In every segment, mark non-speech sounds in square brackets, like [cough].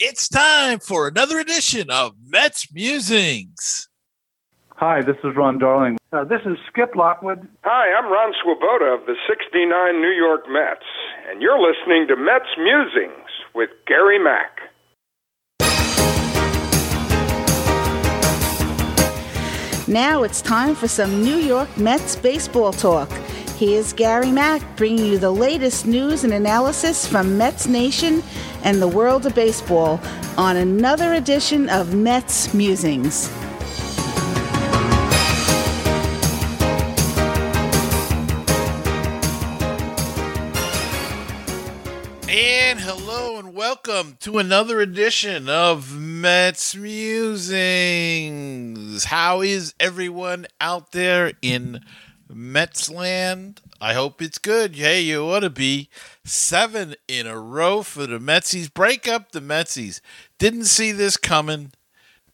It's time for another edition of Mets Musings. Hi, this is Ron Darling. Uh, this is Skip Lockwood. Hi, I'm Ron Swoboda of the 69 New York Mets, and you're listening to Mets Musings with Gary Mack. Now it's time for some New York Mets baseball talk. Here's Gary Mack bringing you the latest news and analysis from Mets Nation and the world of baseball on another edition of Mets Musings. And hello and welcome to another edition of Mets Musings. How is everyone out there in Metsland? I hope it's good. Hey, you ought to be seven in a row for the Metsies. Break up the Metsies. Didn't see this coming.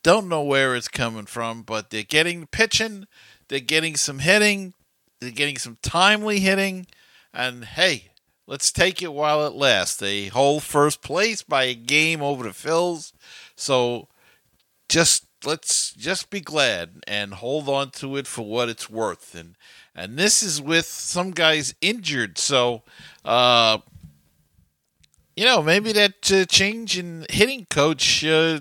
Don't know where it's coming from, but they're getting pitching. They're getting some hitting. They're getting some timely hitting. And hey, let's take it while it lasts. They hold first place by a game over the Phils. So just let's just be glad and hold on to it for what it's worth. And and this is with some guys injured. So, uh, you know, maybe that uh, change in hitting coach. Uh,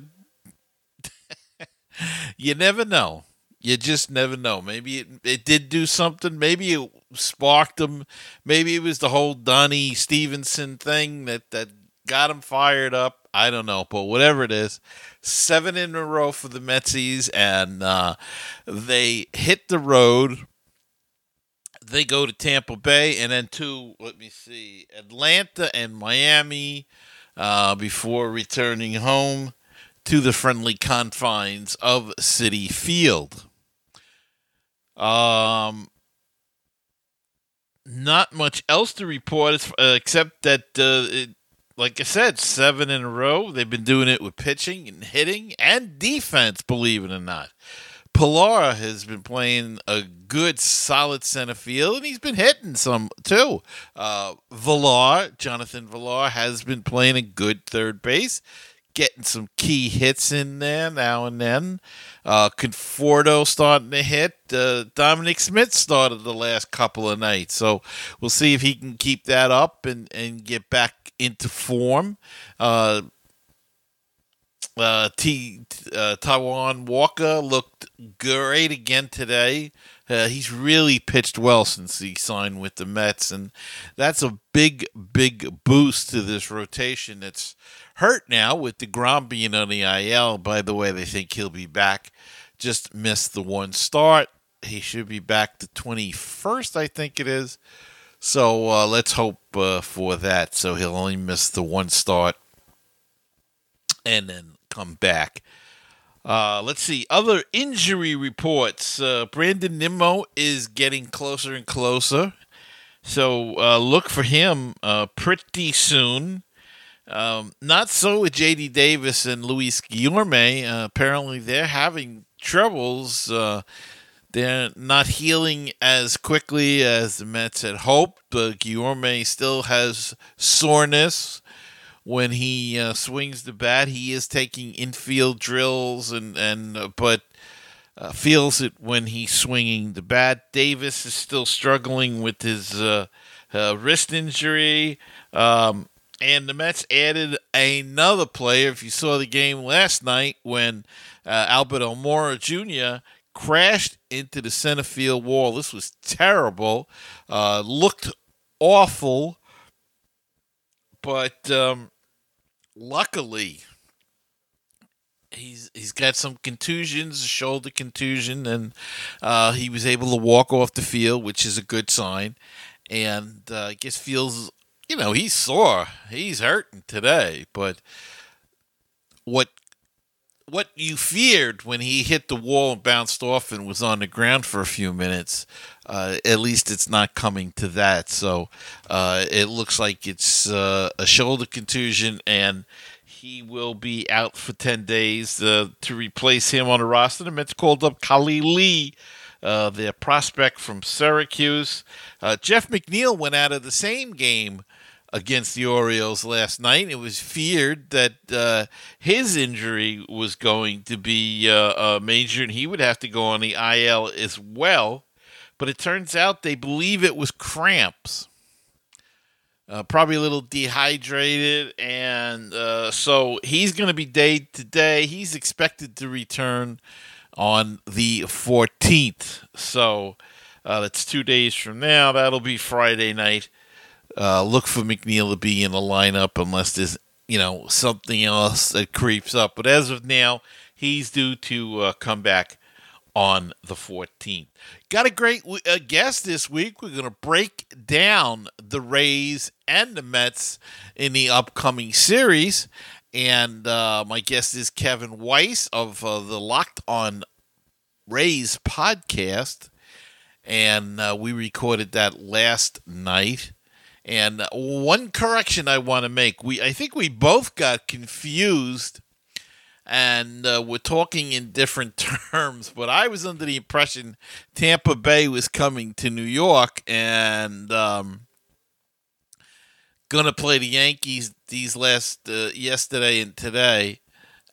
[laughs] you never know. You just never know. Maybe it, it did do something. Maybe it sparked them. Maybe it was the whole Donnie Stevenson thing that, that got him fired up. I don't know. But whatever it is, seven in a row for the Metsies, and uh, they hit the road they go to Tampa Bay and then to let me see Atlanta and Miami uh, before returning home to the friendly confines of Citi Field. Um, not much else to report uh, except that, uh, it, like I said, seven in a row. They've been doing it with pitching and hitting and defense, believe it or not. Pillar has been playing a good, solid center field, and he's been hitting some too. Uh, Villar, Jonathan Villar, has been playing a good third base, getting some key hits in there now and then. Uh, Conforto starting to hit. Uh, Dominic Smith started the last couple of nights, so we'll see if he can keep that up and, and get back into form. Uh, uh, T, uh, Taijuan Walker looked great again today. Uh, he's really pitched well since he signed with the Mets, and that's a big, big boost to this rotation that's hurt now with DeGrom being on the IL. By the way, they think he'll be back. Just missed the one start. He should be back the 21st, I think it is. So uh, let's hope uh, for that. So he'll only miss the one start and then come back. Uh, let's see. Other injury reports. Uh, Brandon Nimmo is getting closer and closer. So uh, look for him uh, pretty soon. Um, not so with J.D. Davis and Luis Guillorme. Uh, apparently, they're having troubles. Uh, they're not healing as quickly as the Mets had hoped. Uh, Guillorme still has soreness when he uh, swings the bat. He is taking infield drills and and uh, but uh, feels it when he's swinging the bat. Davis is still struggling with his uh, uh, wrist injury. Um, and the Mets added another player. If you saw the game last night when uh, Albert Almora Jr. crashed into the center field wall, this was terrible. looked awful but um, luckily he's he's got some contusions, shoulder contusion, and uh, he was able to walk off the field, which is a good sign. And uh, I guess feels you know he's sore, he's hurting today, but what what you feared when he hit the wall and bounced off and was on the ground for a few minutes, uh, at least it's not coming to that. So uh, it looks like it's uh, a shoulder contusion, and he will be out for 10 days uh, to replace him on the roster. The Mets called up Khalil Lee. Uh, their prospect from Syracuse. Jeff McNeil went out of the same game against the Orioles last night. It was feared that uh, his injury was going to be uh, major and he would have to go on the IL as well. But it turns out they believe it was cramps. Uh, probably a little dehydrated, and uh, so he's going to be day to day. He's expected to return on the 14th. So uh, that's two days from now. That'll be Friday night. Uh, look for McNeil to be in the lineup unless there's you know something else that creeps up. But as of now, he's due to uh, come back on the 14th. Got a great uh, guest this week. We're going to break down the Rays and the Mets in the upcoming series. And uh, my guest is Kevin Weiss of uh, the Locked on Rays podcast. And uh, we recorded that last night. And one correction I want to make: we I think we both got confused, and uh, we're talking in different [laughs] terms. But I was under the impression Tampa Bay was coming to New York and um, gonna play the Yankees these last uh, yesterday and today,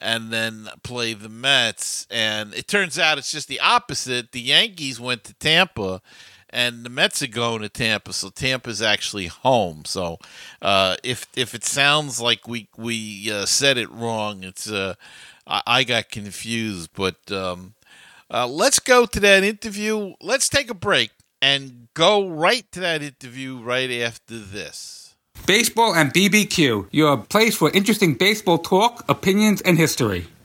and then play the Mets. And it turns out it's just the opposite. The Yankees went to Tampa and the Mets are going to Tampa, so Tampa's actually home. So uh, if if it sounds like we we uh, said it wrong, it's uh, I, I got confused. But um, uh, let's go to that interview. Let's take a break and go right to that interview right after this. Baseball and BBQ, your place for interesting baseball talk, opinions, and history.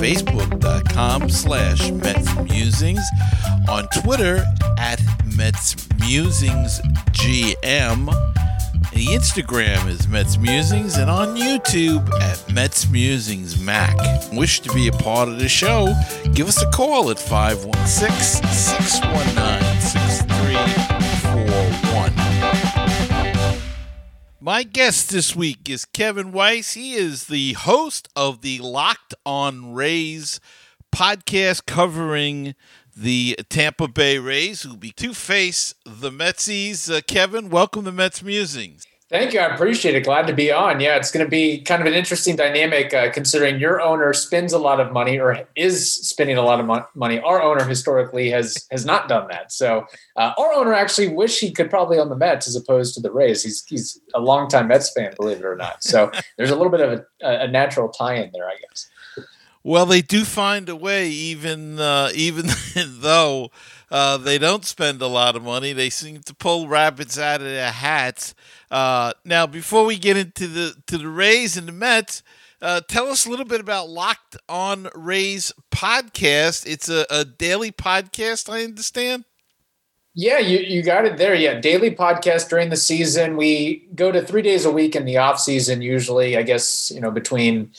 facebook.com slash Mets Musings, on Twitter at Mets Musings GM. The Instagram is Mets Musings, and on YouTube at Mets Musings Mac. Wish to be a part of the show? Give us a call at 516 619 My guest this week is Kevin Weiss. He is the host of the Locked on Rays podcast covering the Tampa Bay Rays, who will be to face the Metsies. Uh, Kevin, welcome to Mets Musings. Thank you. I appreciate it. Glad to be on. Yeah, it's going to be kind of an interesting dynamic uh, considering your owner spends a lot of money or is spending a lot of mo- money. Our owner historically has has not done that. So uh, our owner actually wish he could probably own the Mets as opposed to the Rays. He's he's a longtime Mets fan, believe it or not. So [laughs] there's a little bit of a, a natural tie-in there, I guess. Well, they do find a way, even uh, even [laughs] though uh, they don't spend a lot of money. They seem to pull rabbits out of their hats. Uh, now, before we get into the to the Rays and the Mets, uh, tell us a little bit about Locked On Rays podcast. It's a, a daily podcast, I understand. Yeah, you, you got it there. Yeah, daily podcast during the season. We go to three days a week in the off season, usually. I guess you know between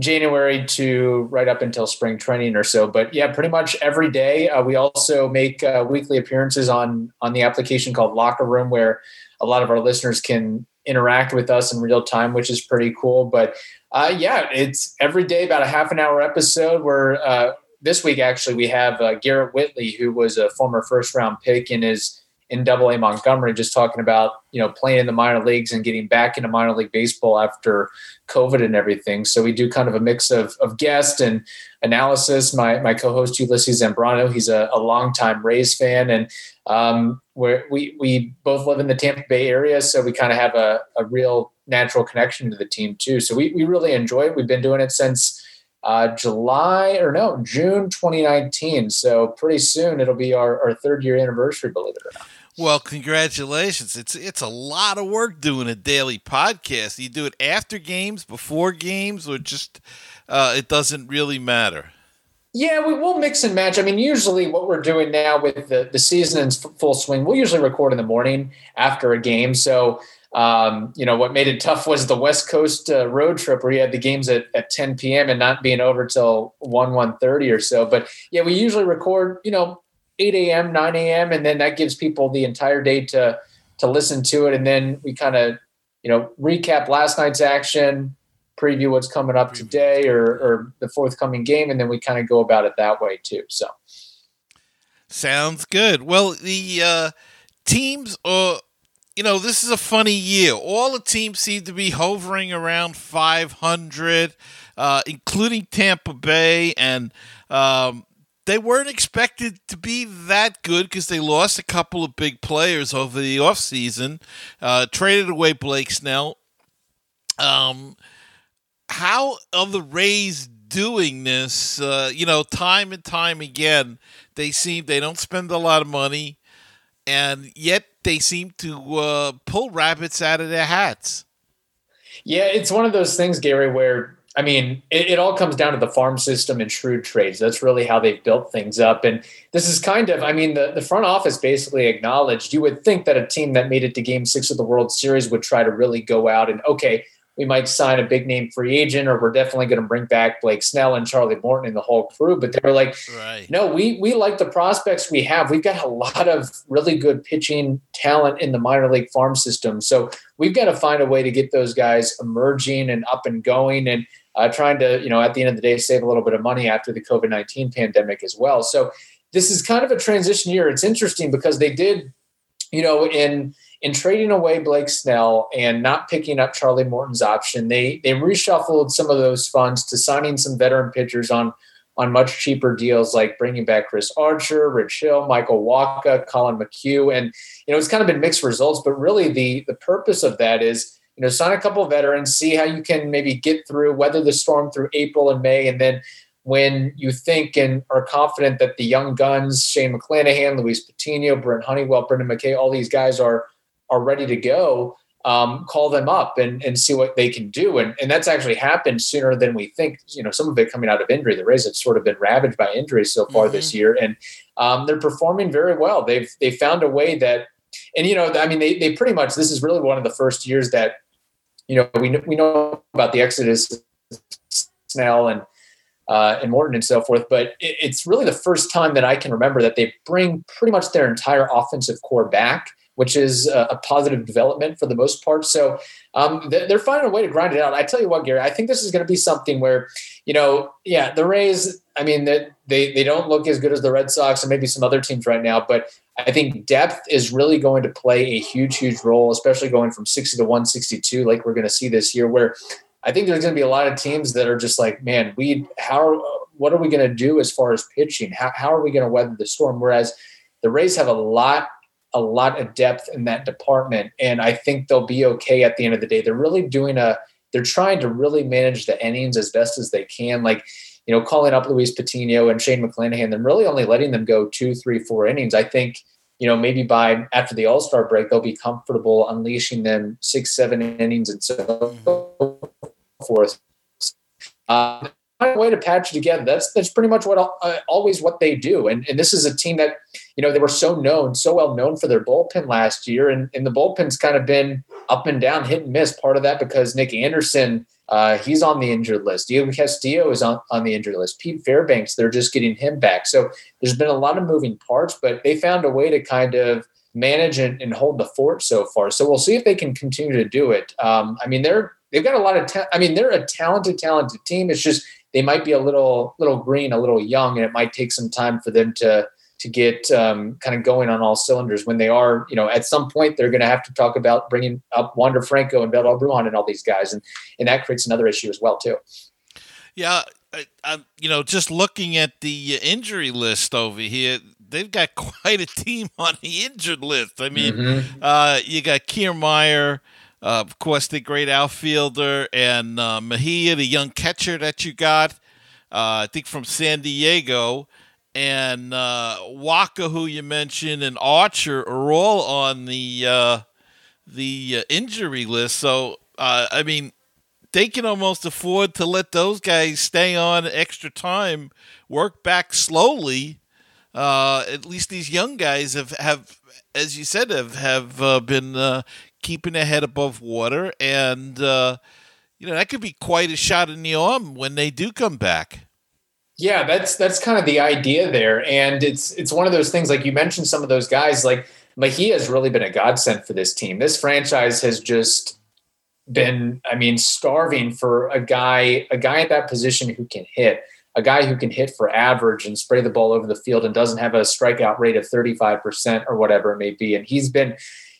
January to right up until spring training or so. But yeah, pretty much every day. Uh, we also make uh, weekly appearances on on the application called Locker Room, where a lot of our listeners can interact with us in real time, which is pretty cool. But uh, yeah, it's every day about a half an hour episode. Where uh, this week actually we have uh, Garrett Whitley, who was a former first round pick and is in Double A Montgomery, just talking about you know playing in the minor leagues and getting back into minor league baseball after COVID and everything. So we do kind of a mix of of guest and analysis. My my co-host Ulysses Zambrano, he's a, a longtime Rays fan, and um, we we both live in the Tampa Bay area, so we kind of have a, a real natural connection to the team too. So we we really enjoy it. We've been doing it since uh, July or no, June 2019. So pretty soon it'll be our, our third year anniversary, believe it or not. Well, congratulations. It's it's a lot of work doing a daily podcast. You do it after games, before games, or just uh, it doesn't really matter. Yeah, we will mix and match. I mean, usually what we're doing now with the, the season in full swing, we'll usually record in the morning after a game. So, um, you know, what made it tough was the West Coast uh, road trip where you had the games at, at 10 p.m. and not being over till 1, 1.30 or so. But yeah, we usually record, you know, 8 a.m., 9 a.m., and then that gives people the entire day to to listen to it. And then we kind of, you know, recap last night's action, preview what's coming up today or, or the forthcoming game, and then we kind of go about it that way too. So sounds good. Well, the uh, teams are. You know, this is a funny year. All the teams seem to be hovering around 500, uh, including Tampa Bay, and um, they weren't expected to be that good because they lost a couple of big players over the offseason, uh, traded away Blake Snell. Um, how are the Rays doing this? Uh, you know, time and time again, they seem they don't spend a lot of money, and yet they seem to uh, pull rabbits out of their hats. Yeah, it's one of those things, Gary, where I mean, it, it, all comes down to the farm system and shrewd trades. That's really how they've built things up. And this is kind of, I mean, the, the front office basically acknowledged you would think that a team that made it to game six of the World Series would try to really go out and, okay, we might sign a big name free agent, or we're definitely going to bring back Blake Snell and Charlie Morton and the whole crew. But they're like, right. no, we we like the prospects we have. We've got a lot of really good pitching talent in the minor league farm system, so we've got to find a way to get those guys emerging and up and going, and uh, trying to, you know, at the end of the day, save a little bit of money after the COVID nineteen pandemic as well. So this is kind of a transition year. It's interesting because they did, you know, in in trading away Blake Snell and not picking up Charlie Morton's option, they they reshuffled some of those funds to signing some veteran pitchers on on much cheaper deals, like bringing back Chris Archer, Rich Hill, Michael Wacha, Collin McHugh, and you know it's kind of been mixed results. But really, the the purpose of that is you know sign a couple of veterans, see how you can maybe get through, weather the storm through April and May, and then when you think and are confident that the young guns, Shane McClanahan, Luis Patino, Brent Honeywell, Brendan McKay, all these guys are are ready to go, um, call them up and, and see what they can do. And, and that's actually happened sooner than we think. You know, some of it coming out of injury. The Rays have sort of been ravaged by injuries so far mm-hmm. this year, and um, they're performing very well. They've they found a way that, and you know, I mean, they they pretty much this is really one of the first years that, you know, we we know about the Exodus, Snell and. Uh, and Morton and so forth. But it, it's really the first time that I can remember that they bring pretty much their entire offensive core back which is a, positive development for the most part. So um, they're finding a way to grind it out. I tell you what, Gary, I think this is going to be something where, you know, yeah, the Rays. I mean, they they don't look as good as the Red Sox and maybe some other teams right now, but I think depth is really going to play a huge, huge role, especially going from 60 to 162, like we're going to see this year, where I think there's going to be a lot of teams that are just like, man, we how what are we going to do as far as pitching? How how are we going to weather the storm? Whereas the Rays have a lot a lot of depth in that department. And I think they'll be okay at the end of the day. They're really doing a, they're trying to really manage the innings as best as they can. Like, you know, calling up Luis Patino and Shane McClanahan, and really only letting them go two, three, four innings. I think, you know, maybe by after the All Star break, they'll be comfortable unleashing them six, seven innings and so forth. Uh, a way to patch it together. That's that's pretty much what uh, always what they do. And and this is a team that you know they were so known, so well known for their bullpen last year, and and the bullpen's kind of been up and down, hit and miss. Part of that because Nick Anderson. Uh, he's on the injured list. Diego Castillo is on, on the injured list. Pete Fairbanks, they're just getting him back. So there's been a lot of moving parts, but they found a way to kind of manage and, and hold the fort so far. So we'll see if they can continue to do it. Um, I mean, they're they've got a lot of. Ta- I mean, they're a talented, talented team. It's just they might be a little little green, a little young, and it might take some time for them to to get um, kind of going on all cylinders. When they are, you know, at some point they're going to have to talk about bringing up Wander Franco and Vidal Bruján and all these guys, and and that creates another issue as well too. Yeah, I, I, you know, just looking at the injury list over here, they've got [laughs] quite a team on the injured list. I mean, mm-hmm. uh, you got Kiermaier, uh, of course, the great outfielder, and uh, Mejia, the young catcher that you got, uh, I think from San Diego. And uh, Wacha, who you mentioned, and Archer are all on the uh, the uh, injury list. So uh, I mean, they can almost afford to let those guys stay on extra time, work back slowly. Uh, at least these young guys have, have as you said, have have uh, been keeping their head above water, and you know that could be quite a shot in the arm when they do come back. Yeah, that's that's kind of the idea there, and it's it's one of those things like you mentioned some of those guys like Mejia has really been a godsend for this team. This franchise has just been, I mean, starving for a guy, a guy at that position who can hit, a guy who can hit for average and spray the ball over the field and doesn't have a strikeout rate of 35% or whatever it may be. And he's been,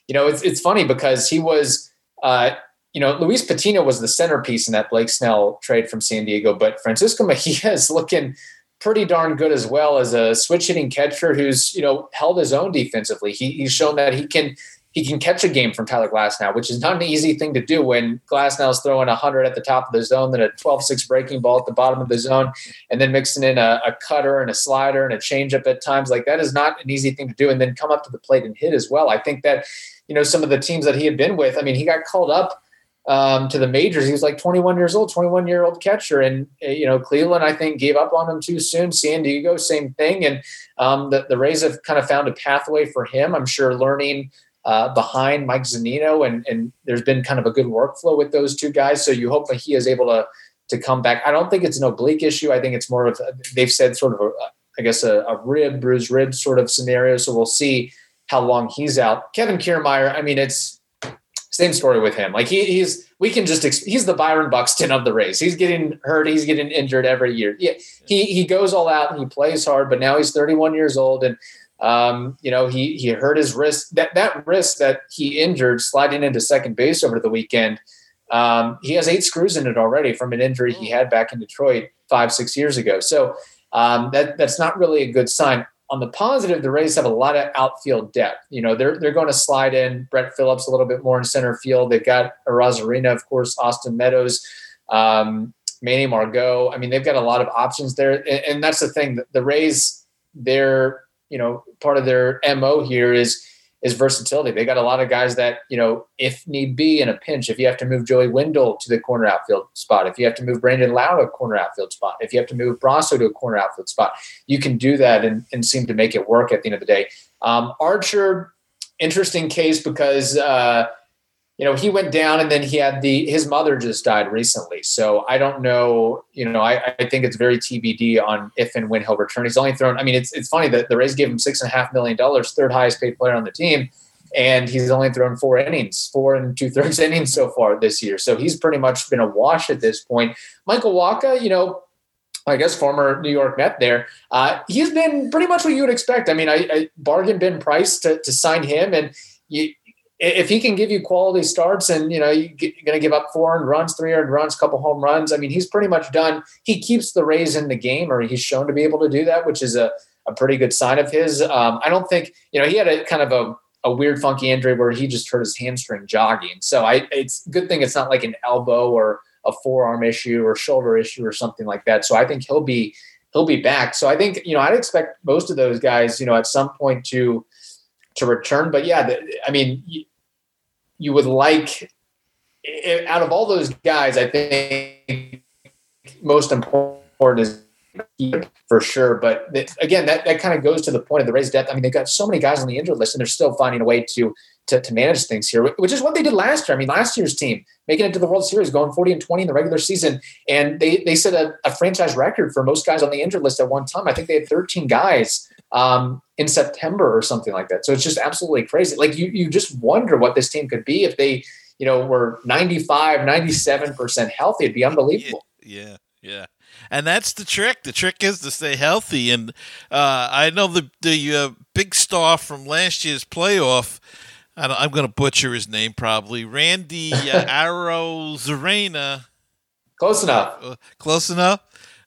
you know, it's it's funny because he was uh, you know, Luis Patino was the centerpiece in that Blake Snell trade from San Diego, but Francisco [laughs] Mejia is looking pretty darn good as well as a switch hitting catcher who's you know held his own defensively. He, he's shown that he can he can catch a game from Tyler Glasnow, which is not an easy thing to do when Glasnow is throwing 100 at the top of the zone, then a 12-6 breaking ball at the bottom of the zone, and then mixing in a, a cutter and a slider and a changeup at times. Like that is not an easy thing to do, and then come up to the plate and hit as well. I think that you know some of the teams that he had been with. I mean, he got called up um, to the majors. He was like 21 years old, 21 year old catcher. And, uh, you know, Cleveland, I think, gave up on him too soon. San Diego, same thing. And um, the, the Rays have kind of found a pathway for him. I'm sure learning uh, behind Mike Zunino, and, and there's been kind of a good workflow with those two guys. So you hope that he is able to to come back. I don't think it's an oblique issue. I think it's more of, they've said sort of, a, I guess, a, a rib, bruised rib sort of scenario. So we'll see how long he's out. Kevin Kiermaier, I mean, it's, same story with him. Like he, he's we can just he's the Byron Buxton of the Rays. He's getting hurt. He's getting injured every year. Yeah, he he goes all out and he plays hard. But now he's 31 years old and. Um, you know, he he hurt his wrist. That that wrist that he injured sliding into second base over the weekend. Um, he has eight screws in it already from an injury he had back in Detroit five six years ago. So um, that that's not really a good sign on the positive, the Rays have a lot of outfield depth. You know, they're they're going to slide in Brett Phillips a little bit more in center field. They've got Arozarena, of course, Austin Meadows, um, Manny Margot. I mean, they've got a lot of options there, and, and that's the thing. The Rays, they're you know, part of their mo here is is versatility. They got a lot of guys that, you know, if need be in a pinch, if you have to move Joey Wendle to the corner outfield spot, if you have to move Brandon Lowe to a corner outfield spot, if you have to move Brosseau to a corner outfield spot, you can do that and, and seem to make it work at the end of the day. Um, Archer, interesting case because uh, you know, he went down and then he had the his mother just died recently. So I don't know, you know, I, I think it's very TBD on if and when he'll return. He's only thrown, I mean, it's it's funny that the Rays gave him six and a half million dollars, third highest paid player on the team, and he's only thrown four innings, four and two thirds [laughs] innings so far this year. So he's pretty much been a wash at this point. Michael Wacha, you know, I guess former New York Met there. Uh, he's been pretty much what you would expect. I mean, I, I bargained Ben Price to, to sign him, and you, if he can give you quality starts and you know you're going to give up four 400 runs 300 runs couple home runs i mean he's pretty much done. He keeps the rays in the game or he's shown to be able to do that which is a, a pretty good sign of his. Um, i don't think you know he had a kind of a, a weird funky injury where he just hurt his hamstring jogging. So i it's good thing it's not like an elbow or a forearm issue or shoulder issue or something like that. So i think he'll be he'll be back. So i think you know i'd expect most of those guys you know at some point to to return. But yeah, the, I mean, you would like eh, out of all those guys, I think most important is for sure. But again, that, that kind of goes to the point of the raised depth. I mean, they've got so many guys on the injured list, and they're still finding a way to, to to manage things here, which is what they did last year. I mean, last year's team making it to the World Series, going forty and twenty in the regular season, and they they set a, a franchise record for most guys on the injured list at one time. I think they had thirteen guys um, in September or something like that. So it's just absolutely crazy. Like you, you just wonder what this team could be if they, you know, were 95, 97% healthy. It'd be unbelievable. Yeah. Yeah. And that's the trick. The trick is to stay healthy. And uh, I know the the uh, big star from last year's playoff. I am going to butcher his name probably. Randy uh, [laughs] Arozarena. Close enough. Uh, close enough.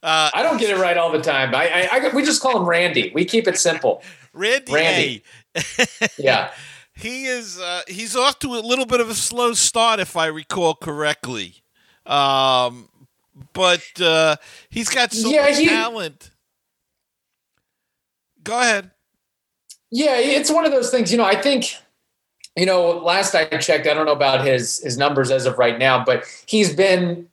Uh, I don't get it right all the time. I, I, I, we just call him Randy. We keep it simple. Randy. Randy. [laughs] yeah. He is. Uh, he's off to a little bit of a slow start, if I recall correctly. Um, but uh, he's got so yeah, much he, talent. Go ahead. Yeah, it's one of those things. You know, I think you know, last I checked, I don't know about his his numbers as of right now, but he's been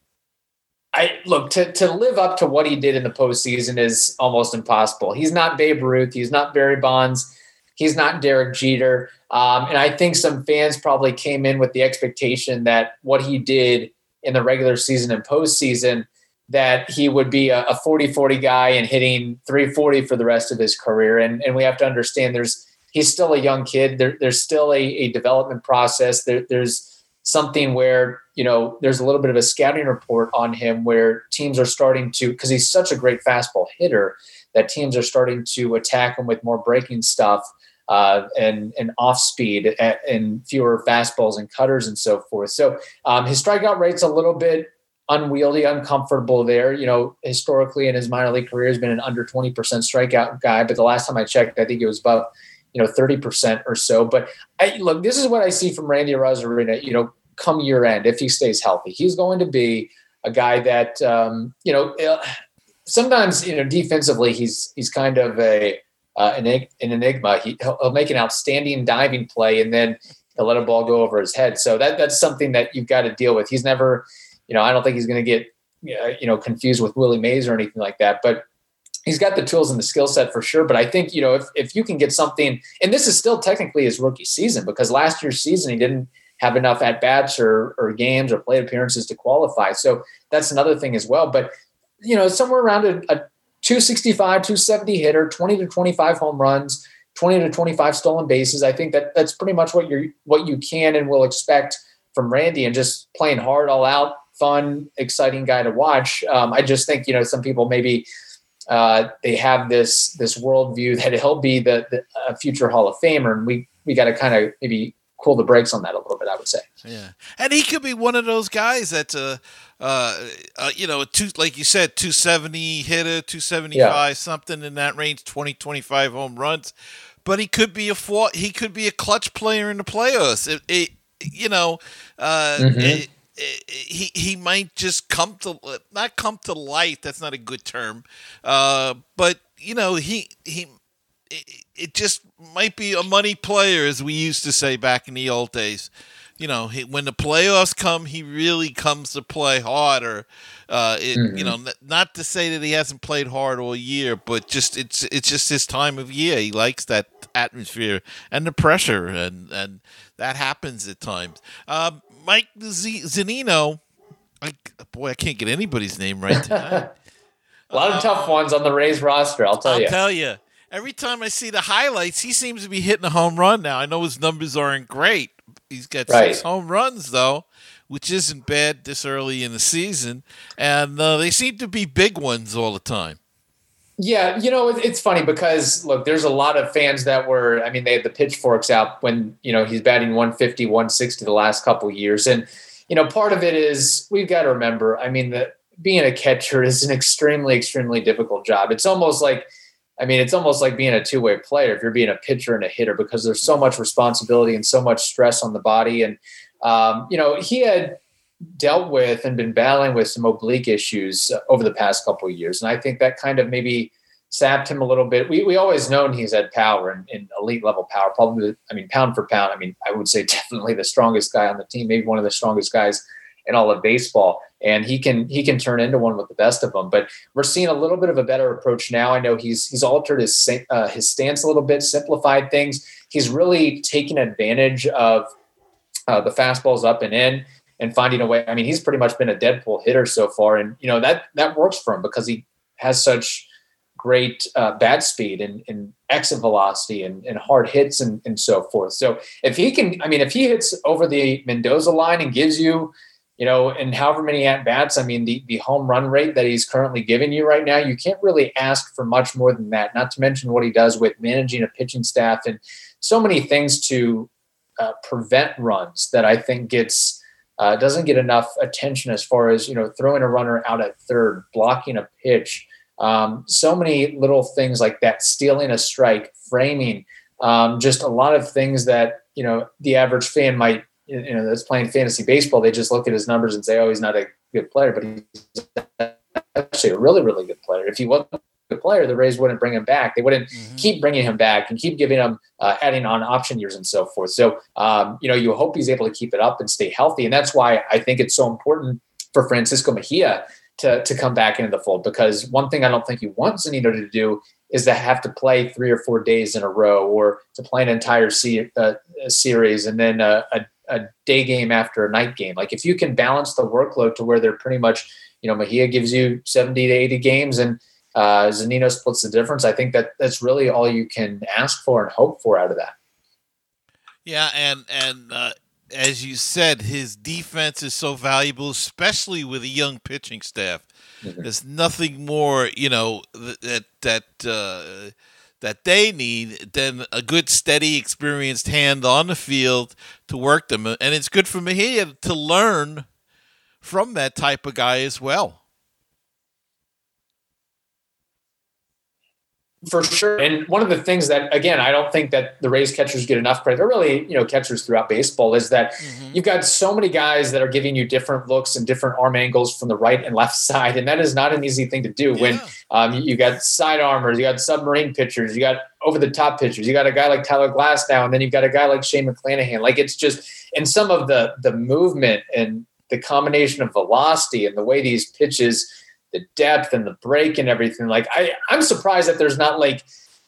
I look to to live up to what he did in the postseason is almost impossible. He's not Babe Ruth, he's not Barry Bonds, he's not Derek Jeter, um, and I think some fans probably came in with the expectation that what he did in the regular season and postseason that he would be a, a 40-40 guy and hitting 340 for the rest of his career. And and we have to understand there's he's still a young kid. There, there's still a, a development process. There, there's something where you know there's a little bit of a scouting report on him where teams are starting to because he's such a great fastball hitter that teams are starting to attack him with more breaking stuff uh, and and off speed and fewer fastballs and cutters and so forth. So um, his strikeout rate's a little bit unwieldy, uncomfortable there. You know, historically in his minor league career, has been an under 20% strikeout guy, but the last time I checked, I think it was about you know 30% or so but I, look this is what i see from randy arozarena you know come year end if he stays healthy he's going to be a guy that um, you know uh, sometimes you know defensively he's he's kind of a uh, an, an enigma. He, will he'll make an outstanding diving play and then he'll let a ball go over his head. So that that's something that you've got to deal with. He's never you know i don't think he's going to get you know confused with willie mays or anything like that but he's got the tools and the skill set for sure. But I think, you know, if, if you can get something, and this is still technically his rookie season because last year's season he didn't have enough at bats or, or games or plate appearances to qualify. So that's another thing as well. But, you know, somewhere around a, a 265, 270 hitter, 20 to 25 home runs, 20 to 25 stolen bases. I think that that's pretty much what you're, what you can and will expect from Randy and just playing hard all out, fun, exciting guy to watch. Um, I just think, you know, some people maybe, uh, they have this this worldview [laughs] that he'll be the, the future Hall of Famer, and we we got to kind of maybe cool the brakes on that a little bit. I would say. Yeah, and he could be one of those guys that's a, uh, uh, you know, two like you said, two seventy hitter, two seventy five, yeah. something in that range, 20, 25 home runs. But he could be a four, he could be a clutch player in the playoffs. It, it you know, uh, mm-hmm. it, he he might just come to not come to light. That's not a good term, uh, but you know he he it, it just might be a money player, as we used to say back in the old days. You know, he, when the playoffs come, he really comes to play harder. Uh, it, mm-hmm. You know, not to say that he hasn't played hard all year, but just it's it's just his time of year. He likes that atmosphere and the pressure, and and that happens at times. Um, Mike Z- Zunino. I, boy, I can't get anybody's name right tonight. [laughs] a lot of uh, tough ones on the Rays roster. I'll tell I'll you. I'll tell you. Every time I see the highlights, he seems to be hitting a home run now. I know his numbers aren't great. He's got right. six home runs though, which isn't bad this early in the season, and uh, they seem to be big ones all the time. Yeah, you know, it's funny because look, there's a lot of fans that were, I mean, they had the pitchforks out when, you know, he's batting 150, 160 the last couple years. And, you know, part of it is we've got to remember, I mean, that being a catcher is an extremely, extremely difficult job. It's almost like, I mean, it's almost like being a two way player if you're being a pitcher and a hitter because there's so much responsibility and so much stress on the body. And, um, you know, he had dealt with and been battling with some oblique issues over the past couple of years. And I think that kind of maybe sapped him a little bit. We, we always known he's had power and, and, elite level power, probably, I mean, pound for pound. I mean, I would say [laughs] definitely the strongest guy on the team, maybe one of the strongest guys in all of baseball. And he can, he can turn into one with the best of them, but we're seeing a little bit of a better approach now. I know he's, he's altered his, uh, his stance a little bit, simplified things. He's really taken advantage of uh, the fastballs up and in and finding a way. I mean, he's pretty much been a dead pull hitter so far, and you know that that works for him because he has such great uh, bat speed and, and exit velocity and, and hard hits and, and so forth. So if he can, I mean, if he hits over the Mendoza line and gives you, you know, and however many at bats, I mean, the, the home run rate that he's currently giving you right now, you can't really ask for much more than that. Not to mention what he does with managing a pitching staff and so many things to uh, prevent runs that I think gets uh, doesn't get enough attention as far as you know throwing a runner out at third, blocking a pitch. Um, so many little things like that, stealing a strike, framing, um, just a lot of things that you know the average fan might you know that's playing fantasy baseball. They just look at his numbers and say, "Oh, he's not a good player," but he's actually a really, really good player. If he wasn't a good player, the Rays wouldn't bring him back. They wouldn't mm-hmm. keep bringing him back and keep giving him uh, adding on option years and so forth. So um, you know, you hope he's able to keep it up and stay healthy, and that's why I think it's so important for Francisco Mejia to to come back into the fold. Because one thing I don't think he wants Zunino to do is to have to play three or four days in a row, or to play an entire se- uh, series and then a, a, a day game after a night game. Like if you can balance the workload to where they're pretty much, you know, Mejia gives you seventy to eighty games and uh, Zunino splits the difference. I think that that's really all you can ask for and hope for out of that. Yeah, and and uh, as you said, his defense is so valuable, especially with a young pitching staff. Mm-hmm. There's nothing more, you know, that that uh, that they need than a good, steady, experienced hand on the field to work them, and it's good for Mejia to learn from that type of guy as well. For sure. And one of the things that, again, I don't think that the Rays catchers get enough credit, or really, you know, catchers throughout baseball, is that mm-hmm. you've got so many guys that are giving you different looks and different arm angles from the right and left [laughs] side. And that is not an easy thing to do yeah. when um, you, you got side armors, you got submarine pitchers, you got over the top pitchers, you got a guy like Tyler Glasnow, and then you've got a guy like Shane McClanahan. Like it's just, and some of the the movement and the combination of velocity and the way these pitches – the depth and the break and everything. Like I, I'm surprised that there's not like,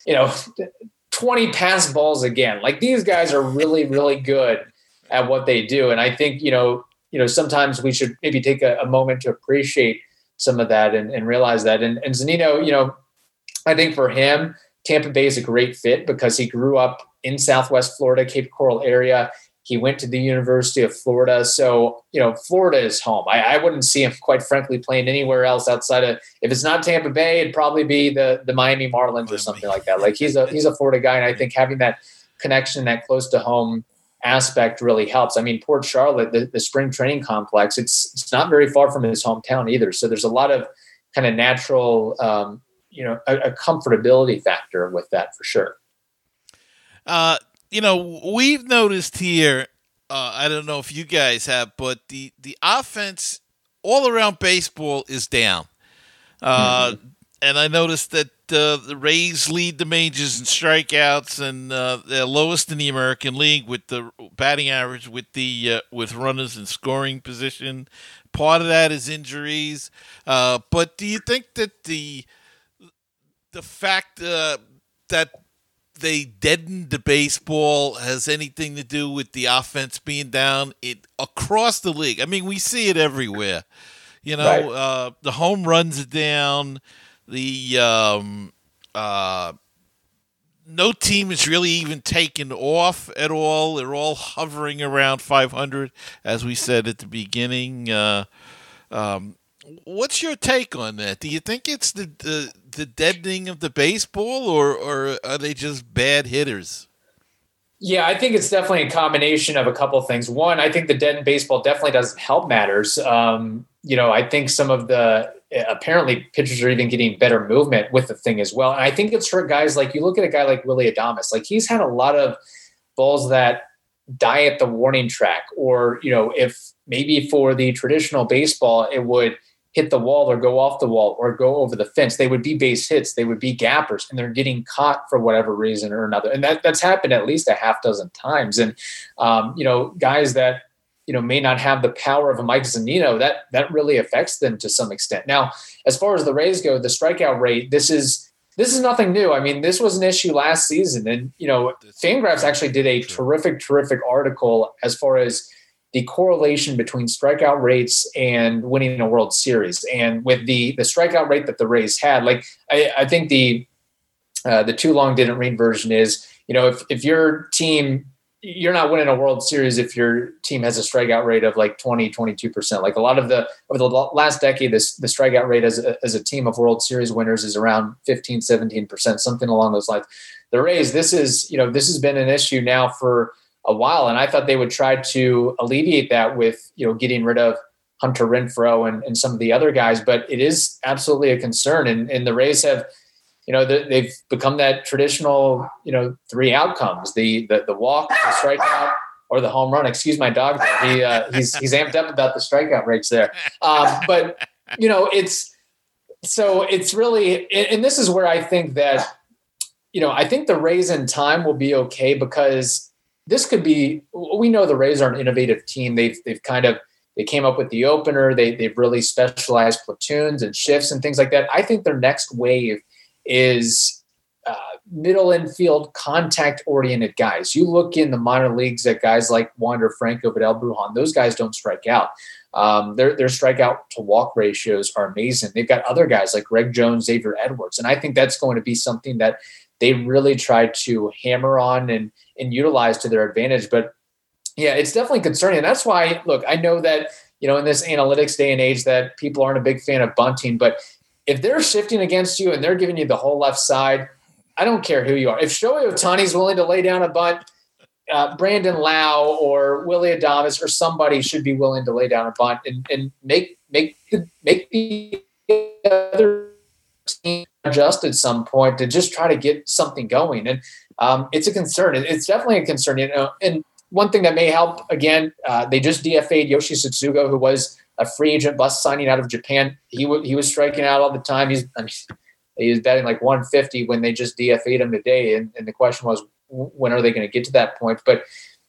you know, [laughs] 20 pass balls again. Like these guys are really, really good at what they do. And I think, you know, you know, sometimes we should maybe take a, a moment to appreciate some of that and, and realize that. And, and Zunino, you know, I think for him, Tampa Bay is a great fit because he grew up in Southwest Florida, Cape Coral area. He went to the University of Florida. So, you know, Florida is home. I, I, wouldn't see him, quite frankly, playing anywhere else outside of, if it's not Tampa Bay, it'd probably be the, the Miami Marlins or something like that. Like he's a, he's a Florida guy. And I think having that connection, that close to home aspect really helps. I mean, Port Charlotte, the, the spring training complex, it's, it's not very far from his hometown either. So there's a lot of kind of natural, um, you know, a, a comfortability factor with that for sure. Uh, you know, we've noticed here. Uh, I don't know if you guys have, but the the offense all around baseball is down. Uh, mm-hmm. And I noticed that uh, the Rays lead the majors in strikeouts, and uh, they're lowest in the American League with the batting average with the uh, with runners in scoring position. Part of that is injuries, uh, but do you think that the the fact uh, that they deadened the baseball has anything to do with the offense being down it across the league. I mean, we see it everywhere. You know, right. uh, the home runs are down. The um, uh, no team is really even taken off at all. They're all hovering around 500, as we said at the beginning. Uh, um, what's your take on that? Do you think it's the the, the deadening of the baseball, or or are they just bad hitters? Yeah, I think it's definitely a combination of a couple of things. One, I think the dead in baseball definitely doesn't help matters. Um, you know, I think some of the apparently pitchers are even getting better movement with the thing as well. And I think it's for guys like you look at a guy like Willie Adames, like he's had a lot of balls that die at the warning track, or you know, if maybe for the traditional baseball, it would hit the wall or go off the wall or go over the fence. They would be base hits, they would be gappers, and they're getting caught for whatever reason or another. And that, that's happened at least a half dozen times. And um, you know, guys that you know may not have the power of a Mike Zunino, that that really affects them to some extent. Now, as far as the Rays go, the strikeout rate, this is this is nothing new. I mean, this was an issue last season, and you know, Fangraphs actually did a terrific, terrific article as far as the correlation between strikeout rates and winning a World Series. And with the the strikeout rate that the Rays had, like I, I think the uh, the too long didn't read version is, you know, if if your team you're not winning a World Series if your team has a strikeout rate of like 20, 22%. Like a lot of the, over the last decade, this, the strikeout rate as a, as a team of World Series winners is around 15, 17%, something along those lines. The Rays, this is, you know, this has been an issue now for a while. And I thought they would try to alleviate that with, you know, getting rid of Hunter Renfroe and, and some of the other guys, but it is absolutely a concern. And, and the Rays have, you know, the, they've become that traditional, you know, three outcomes, the, the, the walk, the strikeout, or the home run. Excuse my dog. There. He, uh, he's, he's amped up about the strikeout rates there. Um, but, you know, it's, so it's really, and this is where I think that, you know, I think the Rays in time will be okay because this could be. We know the Rays are an innovative team. They've they've kind of they came up with the opener. They they've really specialized platoons and shifts and things like that. I think their next wave is uh, middle infield contact oriented guys. You look in the minor leagues at guys like Wander Franco, Vidal Brujan. Those guys don't strike out. Um, their their strikeout to walk ratios are amazing. They've got other guys like Greg Jones, Xavier Edwards, and I think that's going to be something that they really try to hammer on and and utilize to their advantage. But yeah, it's definitely concerning. And that's why, look, I know that, you know, in this analytics day and age that people aren't a big fan of bunting, but if they're shifting against you and they're giving you the whole left side, I don't care who you are. If Shohei Ohtani's willing to lay down a bunt, uh, Brandon Lowe or Willy Adames or somebody should be willing to lay down a bunt and, and make make the, make the other team adjust at some point to just try to get something going. And um, it's a concern. It's definitely a concern. You know, and one thing that may help again, uh, they just DFA'd Yoshi Tsutsugo, who was a free agent bust signing out of Japan. He w- he was striking out all the time. He's I mean, he was betting like 150 when they just DFA'd him today, and, and the question was when are they going to get to that point? But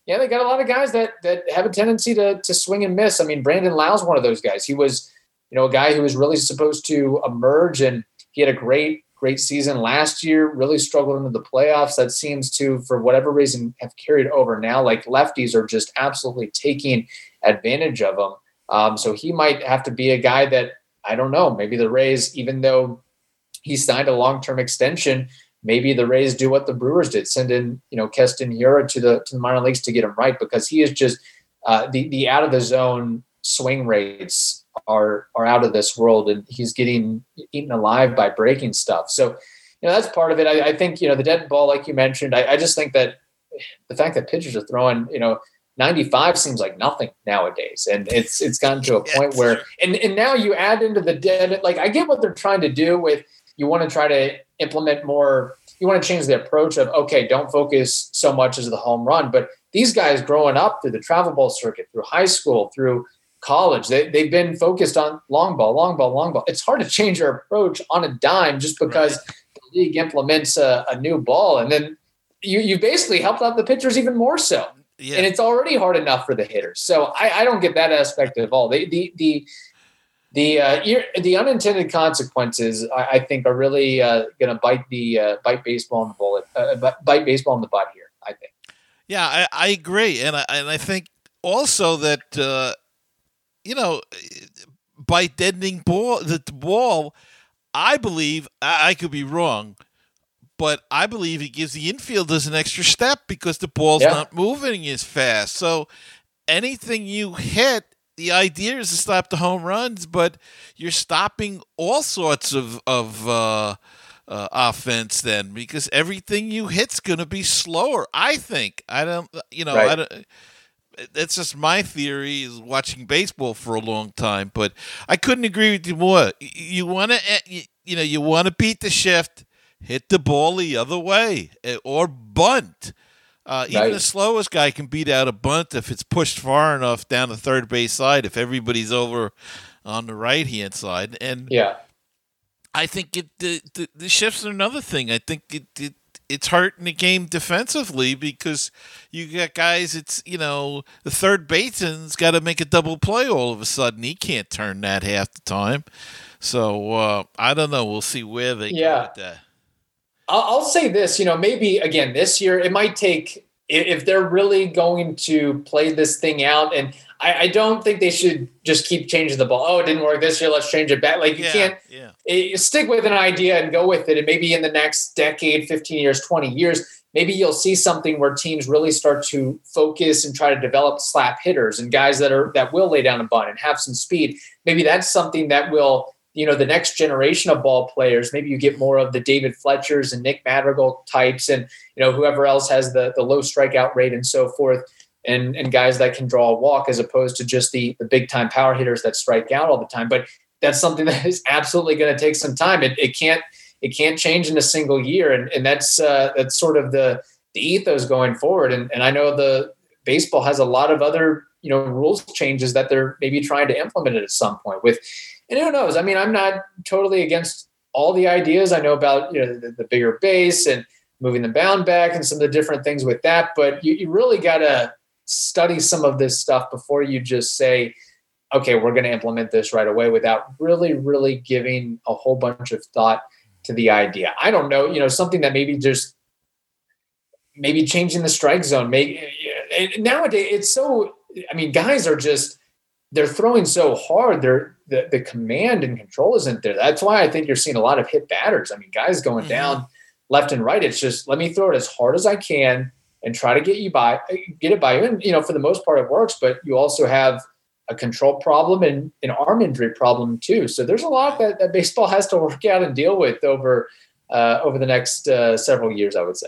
yeah, they got a lot of guys that that have a tendency to to swing and miss. I mean, Brandon Lowe's one of those guys. He was you know a guy who was really supposed to emerge, and he had a great great season last year, really struggled into the playoffs. That seems to, for whatever reason, have carried over now. Like lefties are just absolutely taking advantage of him. Um, so he might have to be a guy that I don't know. Maybe the Rays, even though he signed a long term extension, maybe the Rays do what the Brewers did, send in you know Keston Hiura to the to the minor leagues to get him right because he is just uh, the the out of the zone swing rates are are out of this world, and he's getting eaten alive by breaking stuff. So, you know, that's part of it. I, I think you know the dead ball, like you mentioned. I, I just think that the fact that pitchers are throwing, you know, 95 seems like nothing nowadays and it's it's gotten to a point where and and now you add into the dead like i get what they're trying to do with you want to try to implement more you want to change the approach of okay don't focus so much as the home run but these guys growing up through the travel ball circuit through high school through college. They, they've been focused on long ball, long ball, long ball. It's hard to change your approach on a dime just because right. the league implements a, a, new ball. And then you, you basically helped out the pitchers even more so. Yeah. And it's already hard enough for the hitters. So I, I don't get that aspect at all. They, the, the, the uh, the unintended consequences, I, I think, are really uh, going to bite the uh, bite baseball in the bullet, uh, bite baseball in the butt here. I think. Yeah, I, I agree, and I and I think also that uh, you know, by deadening ball the ball, I believe I could be wrong, but I believe it gives the infielders an extra step because the ball's yeah. not moving as fast. So anything you hit, the idea is to stop the home runs, but you're stopping all sorts of of uh, uh, offense then because everything you hit's going to be slower. I think I don't, you know, right. I don't that's just my theory is watching baseball for a long time but i couldn't agree with you more. You want to eh, you know you want to beat the shift hit the ball the other way eh, or bunt. Uh, even the slowest guy can beat out a bunt if it's pushed far enough down the third base side if everybody's over on the right hand side and yeah. I think it the, the, the shifts are another thing. I think it, it it's hurting the game defensively because you got guys. It's you know the third baseman's got to make a double play all of a sudden. He can't turn that half the time. So uh, I don't know. We'll see where they yeah. go that. I'll, I'll say this. You know, maybe again this year it might take if they're really going to play this thing out and I, I, don't think they should just keep changing the ball. Oh, it didn't work this year. Let's change it back. Like you yeah, can't yeah. It, stick with an idea and go with it. And maybe in the next decade, 15 years, 20 years, maybe you'll see something where teams really start to focus and try to develop slap hitters and guys that are that will lay down a bunt and have some speed. Maybe that's something that will, you know, the next generation of ball players. Maybe you get more of the David Fletchers and Nick Madrigal types, and you know whoever else has the the low strikeout rate and so forth and and guys that can draw a walk as opposed to just the the big time power hitters that strike out all the time. But that's something [laughs] that is absolutely going to take some time. It, it can't it can't change in a single year, and and that's uh, that's sort of the the ethos going forward. And and I know the baseball has a lot of other you know rules changes that they're maybe trying to implement it at some point with and who knows? I mean, I'm not totally against all the ideas. I know about you know the, the bigger base and moving the bound back and some of the different things with that, but you, you really got to study some of this stuff before you just say, okay, we're going to implement this right away without really, really giving a whole bunch of thought to the idea. I don't know, you know, something that maybe just maybe changing the strike zone. Maybe nowadays it's so. I mean, guys are just they're throwing so hard. They're the, the command and control isn't there. That's why I think you're seeing a lot of hit batters. I mean, guys going mm-hmm. down left and right. It's just let me throw it as hard as I can and try to get you by, get it by you. And you know, for the most part, it works. But you also have a control problem and an arm injury problem too. So there's a lot that, that baseball [laughs] has to work out and deal with over uh, over the next uh, several years. I would say.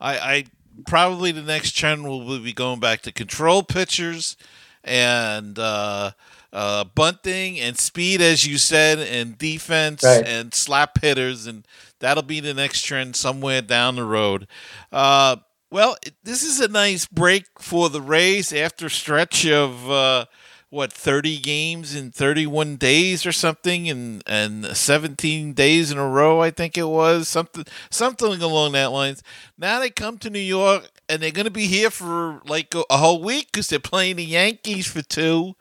I, I probably the next trend will be going back to control pitchers and uh, uh, bunting and speed, as you said, and defense right. and slap hitters, and that'll be the next trend somewhere down the road. Uh, well, this is a nice break for the Rays after stretch of uh, what 30 games in 31 days or something and and 17 days in a row I think it was something something along that lines. Now they come to New York and they're going to be here for like a, a whole week cuz they're playing the Yankees for two.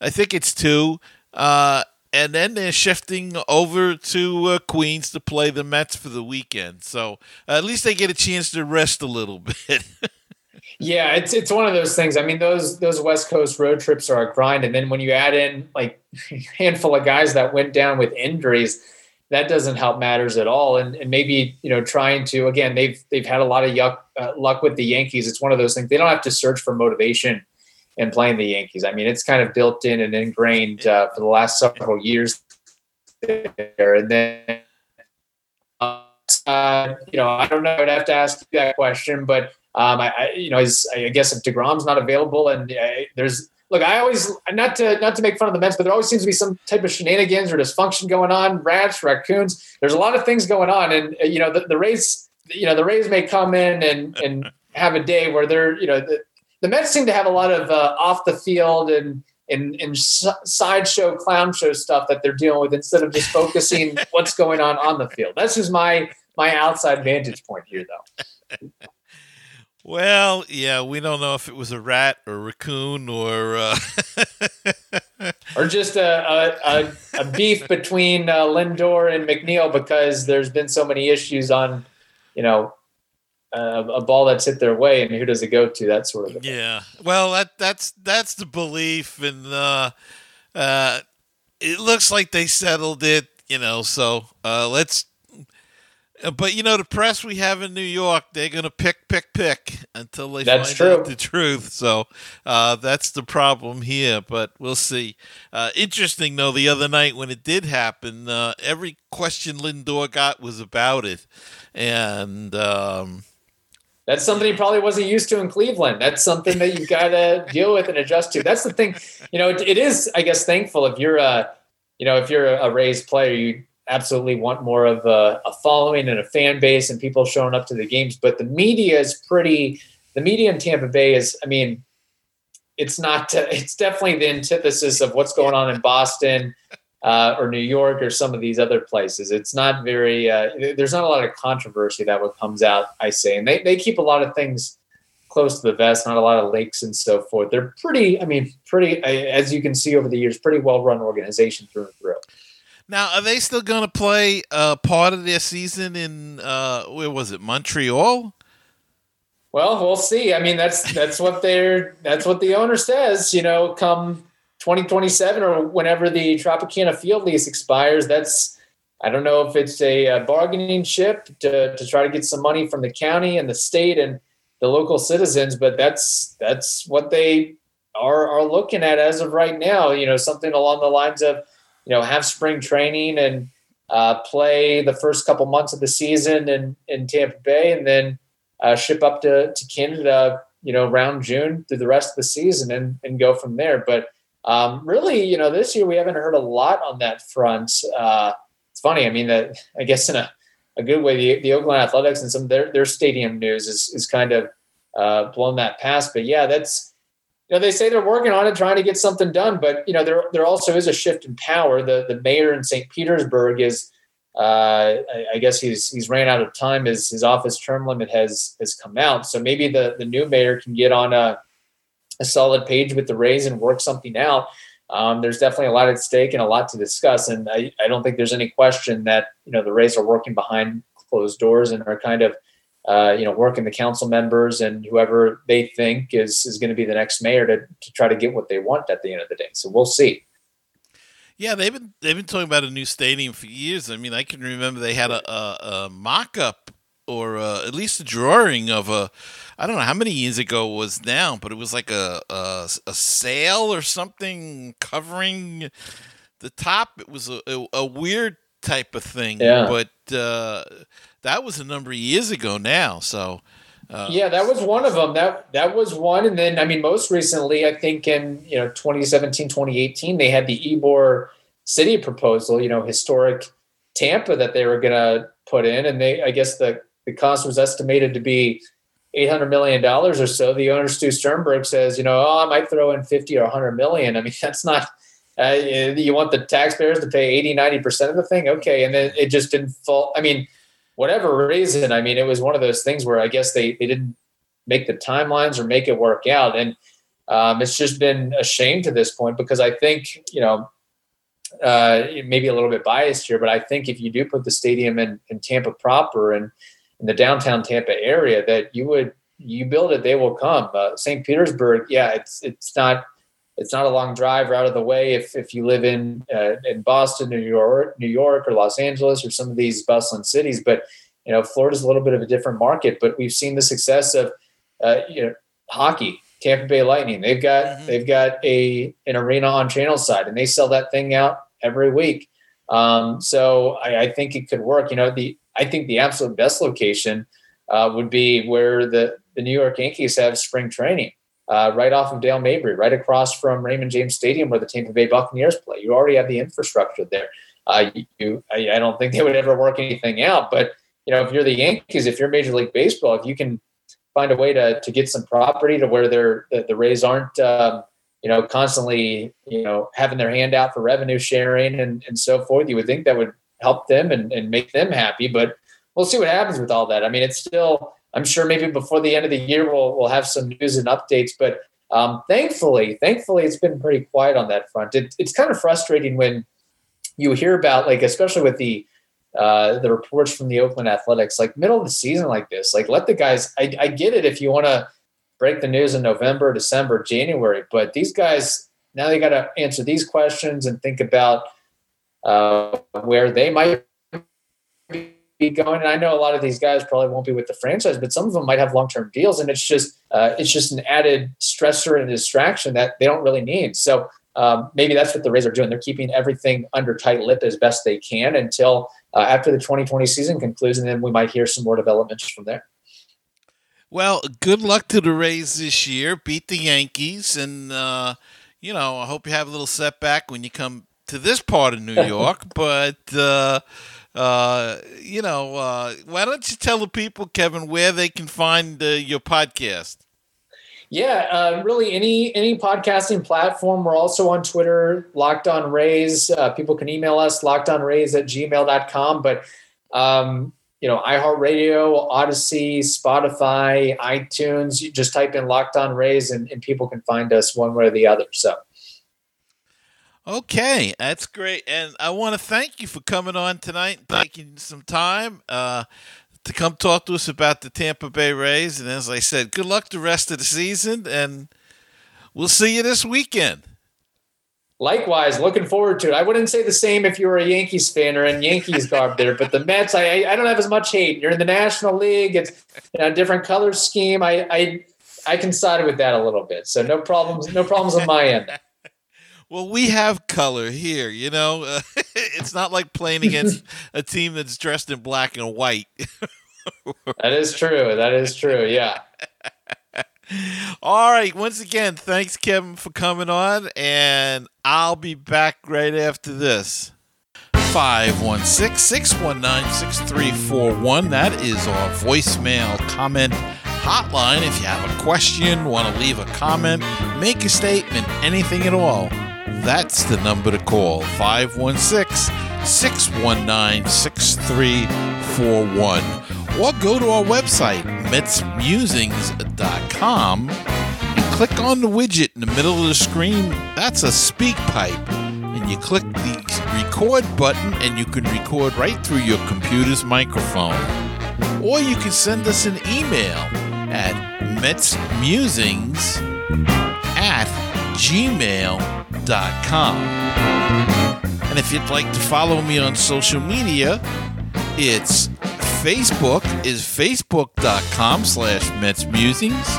I think it's two. Uh, and then they're shifting over to uh, Queens to play the Mets for the weekend so uh, at least they get a chance to rest a little [laughs] bit Yeah, it's it's one of those things. I mean, those those West Coast road trips are a grind, and then when you add in like a [laughs] handful of guys that went down with injuries, that doesn't help matters at all. And and maybe you know trying to again they've they've had a lot of yuck, uh, luck with the Yankees. It's one of those things they don't have to search for motivation in playing the Yankees. I mean, it's kind of built in and ingrained uh, for the last several years there, and then. Uh, you know, I don't know. I'd have to ask you that question, but um, I, I, you know, is, I guess if deGrom's not available, and uh, there's look, I always not to not to make fun of the Mets, but there always seems to be some type of shenanigans or dysfunction going on. Rats, raccoons. There's a lot of things going on, and uh, you know, the, the Rays, you know, the Rays may come in and and have a day where they're, you know, the, the Mets seem to have a lot of uh, off the field and and, and sideshow clown show stuff that they're dealing with instead of just focusing [laughs] what's going on on the field. That's just my my outside vantage point here, though. Well, yeah, we don't know if it was a rat or a raccoon or uh... [laughs] or just a, a, a beef between uh, Lindor and McNeil because there's been so many issues on, you know, uh, a ball that's hit their way and who does it go to? That sort of. Thing. Yeah, well, that that's that's the belief, and uh, uh, it looks like they settled it. You know, so uh, let's uh, but you know the press we have in New York, they're going to pick, pick, pick until they that's find true. out the truth. So uh, that's the problem here. But we'll see. Uh, interesting though, the other night when it did happen, uh, every question Lindor got was about it, and. Um, that's something he probably wasn't used to in Cleveland. That's something that you've got to deal with and adjust to. That's the thing. You know, it, it is, I guess, thankful if you're a, you know, if you're a Rays player, you absolutely want more of a, a, following and a fan base and people showing up to the games. But the media is pretty. The media in Tampa Bay is, I mean, it's not. It's definitely the antithesis of what's going on in Boston uh, or New York or some of these other places. It's not very. Uh, there's not a lot of controversy that what comes out. I say, and they they keep a lot of things close to the vest, not a lot of lakes and so forth. They're pretty. I mean, pretty as you can see over the years, pretty well run organization through and through. Now, are they still going to play uh, part of their season in uh, where was it, Montreal? Well, we'll see. I mean, that's that's what they're that's what the owner says. You know, come 2027 or whenever the Tropicana field lease expires, that's I don't know if it's a, a bargaining chip to, to try to get some money from the county and the state and the local citizens, but that's that's what they are are looking at as of right now. You know, something along the lines of you know, have spring training and uh, play the first couple months of the season in, in Tampa Bay and then uh, ship up to, to Canada, you know, around June through the rest of the season and, and go from there. But um, really, you know, this year we haven't heard a lot on that front. Uh, it's funny. I mean, I guess in a, a good way, the, the Oakland Athletics and some their, their stadium news is, is kind of uh, blown that past. But yeah, that's, you know, they say they're working on it, trying to get something done, but you know, there there also is a shift in power. The the mayor in St. Petersburg is, uh, I, I, guess he's he's ran out of time. His his office term limit has has come out, so maybe the the new mayor can get on a a solid page with the Rays and work something out. Um, there's definitely a lot at stake and a lot to discuss, and I, I don't think there's any question that you know the Rays are working behind closed doors and are kind of uh, you know, working the council members and whoever they think is is going to be the next mayor to, to try to get what they want at the end of the day. So we'll see. Yeah, they've been they've been talking about a new stadium for years. I mean, I can remember they had a, a, a mock up or uh, at least a drawing of a I don't know how many years ago it was now, but it was like a a, a sail or something covering the top. It was a, a, a weird type of thing, yeah. but uh, that was a number of years ago now. So. Uh, yeah, that was one of them. That that was one, and then I mean, most recently, I think in you know 2017, 2018, they had the Ybor City proposal. You know, historic Tampa that they were going to put in, and they I guess the the cost was estimated to be eight hundred million dollars or so. The owner Stu Sternberg says, you know, oh, I might throw in fifty or hundred million. I mean, [laughs] that's not. Uh, you want the taxpayers to pay 80, 90 percent of the thing, okay? And then it just didn't fall. I mean, whatever reason, I mean, it was one of those things where I guess they they didn't make the timelines or make it work out, and um, it's just been a shame to this point because I think you know uh, maybe a little bit biased here, but I think if you do put the stadium in, in Tampa proper and in the downtown Tampa area, that you would you build it, they will come. Uh, St. Petersburg, yeah, it's it's not it's not a long drive or out of the way if if you live in uh, in Boston, New York, New York, or Los Angeles, or some of these bustling cities. But you know, Florida's a little bit of a different market. But we've seen the success of uh, you know hockey. Tampa Bay Lightning. They've got mm-hmm. they've got a an arena on Channelside, and they sell that thing out every week. Um, so I, I, think it could work. You know, the I think the absolute best location uh, would be where the the New York Yankees have spring training, uh, right off of Dale Mabry, right across from Raymond James Stadium, where the Tampa Bay Buccaneers play. You already have the infrastructure there. Uh, you, I, I don't think they would ever work anything out, but you know, if you're the Yankees, if you're Major League Baseball, if you can find a way to to get some property to where they're the, the Rays aren't um, you know constantly you know having their hand out for revenue sharing and, and so forth you would think that would help them and, and make them happy but we'll see what happens with all that i mean it's still i'm sure maybe before the end of the year we'll, we'll have some news and updates but um, thankfully thankfully it's been pretty quiet on that front it, it's kind of frustrating when you hear about like especially with the uh, the reports from the Oakland Athletics, like middle of the season like this, like let the guys. I, I get it if you want to break the news in November, December, January, but these guys now they got to answer these questions and think about uh, where they might be going. And I know a lot of these guys probably won't be with the franchise, but some of them might have long term deals, and it's just uh, it's just an added stressor and distraction that they don't really need. So um, maybe that's what the Rays are doing. They're keeping everything under tight lip as best they can until uh, after the 2020 season concludes, and then we might hear some more developments from there. Well, good luck to the Rays this year. Beat the Yankees, and uh, you know I hope you have a little setback when you come to this part of New [laughs] York. but uh, uh, you know, uh, why don't you tell the people, Kevin, where they can find uh, your podcast? Yeah, uh, really any any podcasting platform. We're also on Twitter, Locked On Rays. Uh, people can email us, lockedonrays at gmail.com. But, um, you know, iHeartRadio, Odyssey, Spotify, iTunes, you just type in Locked On Rays and, and people can find us one way or the other. So. Okay, that's great. And I want to thank you for coming on tonight, taking some time. Uh, to come talk to us about the Tampa Bay Rays. And as I said, good luck the rest of the season, and we'll see you this weekend. Likewise, looking forward to it. I wouldn't say the same if you were a Yankees fan or in Yankees garb [laughs] there, but the Mets, I, I don't have as much hate. You're in the National League; it's you know, a different color scheme. I, I I can side with that a little bit, so no problems. No problems on my end. Well, we have color here, you know. Uh, [laughs] it's not like playing against [laughs] a team that's dressed in black and white. [laughs] that is true. That is true. Yeah. All right. Once again, thanks, Kevin, for coming on, and I'll be back right after this. 516 619 6341. That is our voicemail comment hotline if you have a question, want to leave a comment, make a statement, anything at all. That's the number to call 516 619 6341. Or go to our website, MetsMusings.com, and click on the widget in the middle of the screen. That's a SpeakPipe. And you click the record button, and you can record right through your computer's microphone. Or you can send us an email at MetsMusings at gmail.com. And if you'd like to follow me on social media, it's Facebook is facebook.com slash Mets Musings.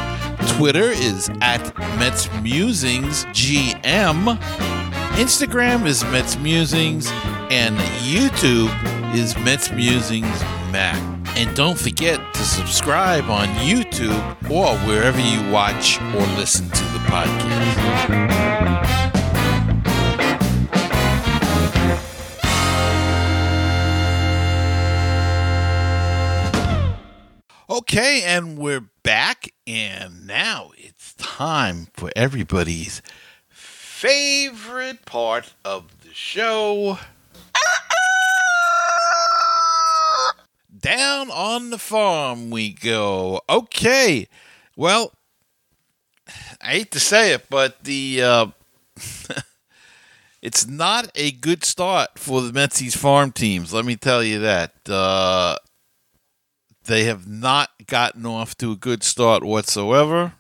Twitter is at Mets Musings GM. Instagram is Mets Musings. And YouTube is Mets Musings Mac. And don't forget to subscribe on YouTube or wherever you watch or listen to the podcast. Okay, and we're back, and now it's time for everybody's favorite part of the show. [laughs] Down on the farm we go. Okay, well, I hate to say it, but the uh, [laughs] it's not a good start for the Metsies farm teams. Let me tell you that. Uh, they have not gotten off to a good start whatsoever.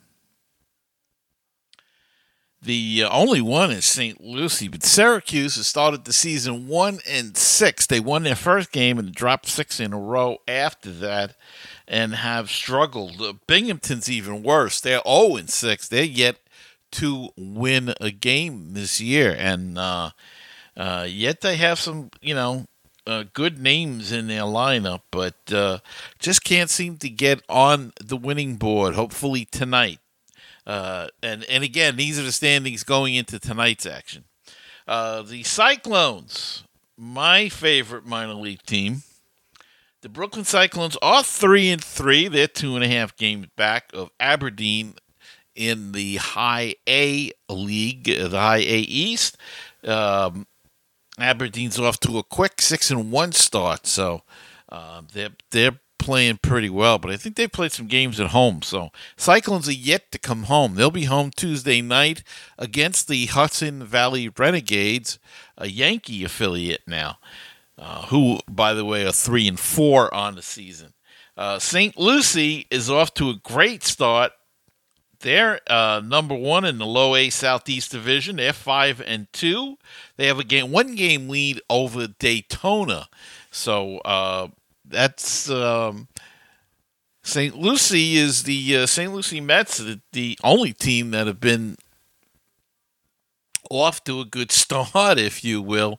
The uh, only one is St. Lucie, but Syracuse has started the season one and six. They won their first game and dropped six in a row after that, and have struggled. Uh, Binghamton's even worse. They're zero oh and six. They're yet to win a game this year, and uh, uh, yet they have some, you know, uh, good names in their lineup, but uh, just can't seem to get on the winning board. Hopefully tonight. Uh, and and again, these are the standings going into tonight's action. Uh, the Cyclones, my favorite minor league team. The Brooklyn Cyclones are three and three. They're two and a half games back of Aberdeen in the High A League, the High A East. Um, Aberdeen's off to a quick six and one start, so uh, they're they're playing pretty well. But I think they played some games at home, so Cyclones are yet to come home. They'll be home Tuesday night against the Hudson Valley Renegades, a Yankee affiliate now, uh, who, by the way, are three and four on the season. Uh, St. Lucie is off to a great start they're uh, number one in the low A Southeast Division. They're five and two. They have a game, one game lead over Daytona. So uh, that's um, St. Lucie is the uh, St. Lucie Mets, the, the only team that have been off to a good [laughs] start, if you will,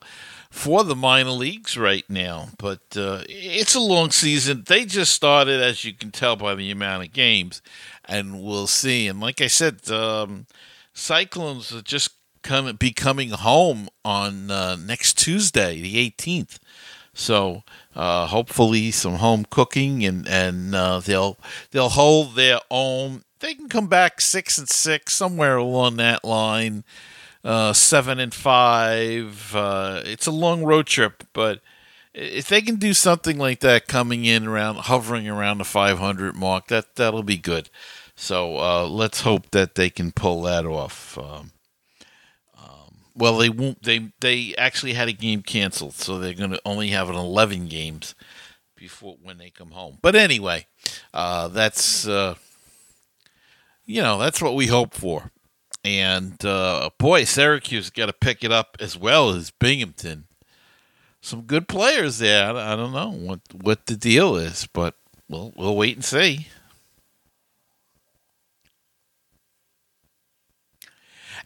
for the minor leagues right now. But uh, it's a long season. They just started, as you can tell by the amount of games, and we'll see. And like I said, um, Cyclones are just coming, be coming home on uh, next Tuesday, the 18th. So uh, hopefully some home cooking and and uh, they'll they'll hold their own. They can come back six and six somewhere along that line uh, seven and five. Uh, it's a long road trip, but if they can do something like that, coming in around, hovering around the 500 mark, that that'll be good. So uh, let's hope that they can pull that off. Um, um, well, they won't. They they actually had a game canceled, so they're going to only have an 11 games before when they come home. But anyway, uh, that's uh, you know that's what we hope for. And uh, boy, Syracuse got to pick it up as well as Binghamton. Some good players there. I don't know what what the deal is, but we'll we'll wait and see.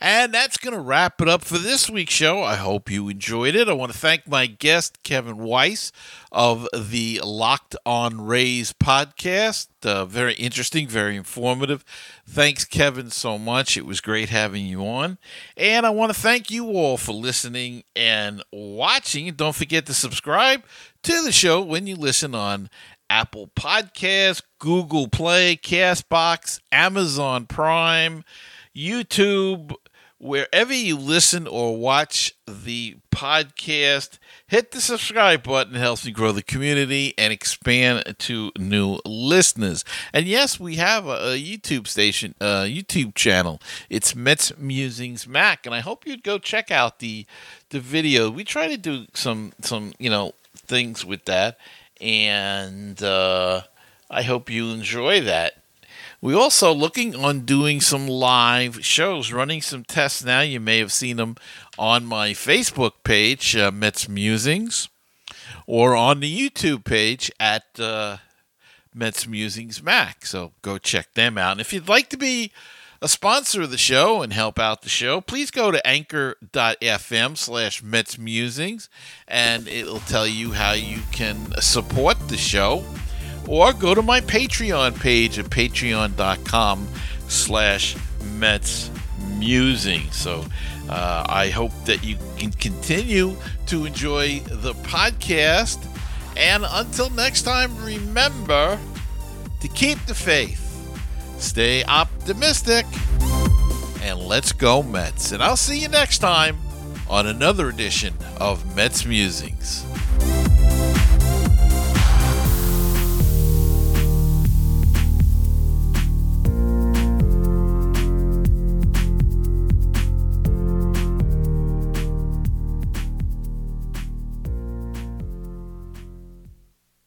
And that's going to wrap it up for this week's show. I hope you enjoyed it. I want to thank my guest, Kevin Weiss of the Locked On Rays podcast. Uh, very interesting, very informative. Thanks, Kevin, so much. It was great having you on. And I want to thank you all for listening and watching. Don't forget to subscribe to the show when you listen on Apple Podcasts, Google Play, Castbox, Amazon Prime, YouTube, wherever you listen or watch the podcast, hit the subscribe button. It helps me grow the community and expand to new listeners. And yes, we have a, a YouTube station, a YouTube channel. It's Mets Musings Mac, and I hope you'd go check out the the video. We try to do some some you know things with that, and uh, I hope you enjoy that. We're also looking on doing some live shows, running some tests now. You may have seen them on my Facebook page, uh, Mets Musings, or on the YouTube page at uh, Mets Musings Mac. So go check them out. And if you'd like to be a sponsor of the show and help out the show, please go to anchor.fm slash Mets Musings and it'll tell you how you can support the show or go to my Patreon page at patreon.com slash Mets Musing. So uh, I hope that you can continue to enjoy the podcast. And until next time, remember to keep the faith, stay optimistic, and let's go Mets. And I'll see you next time on another edition of Mets Musings.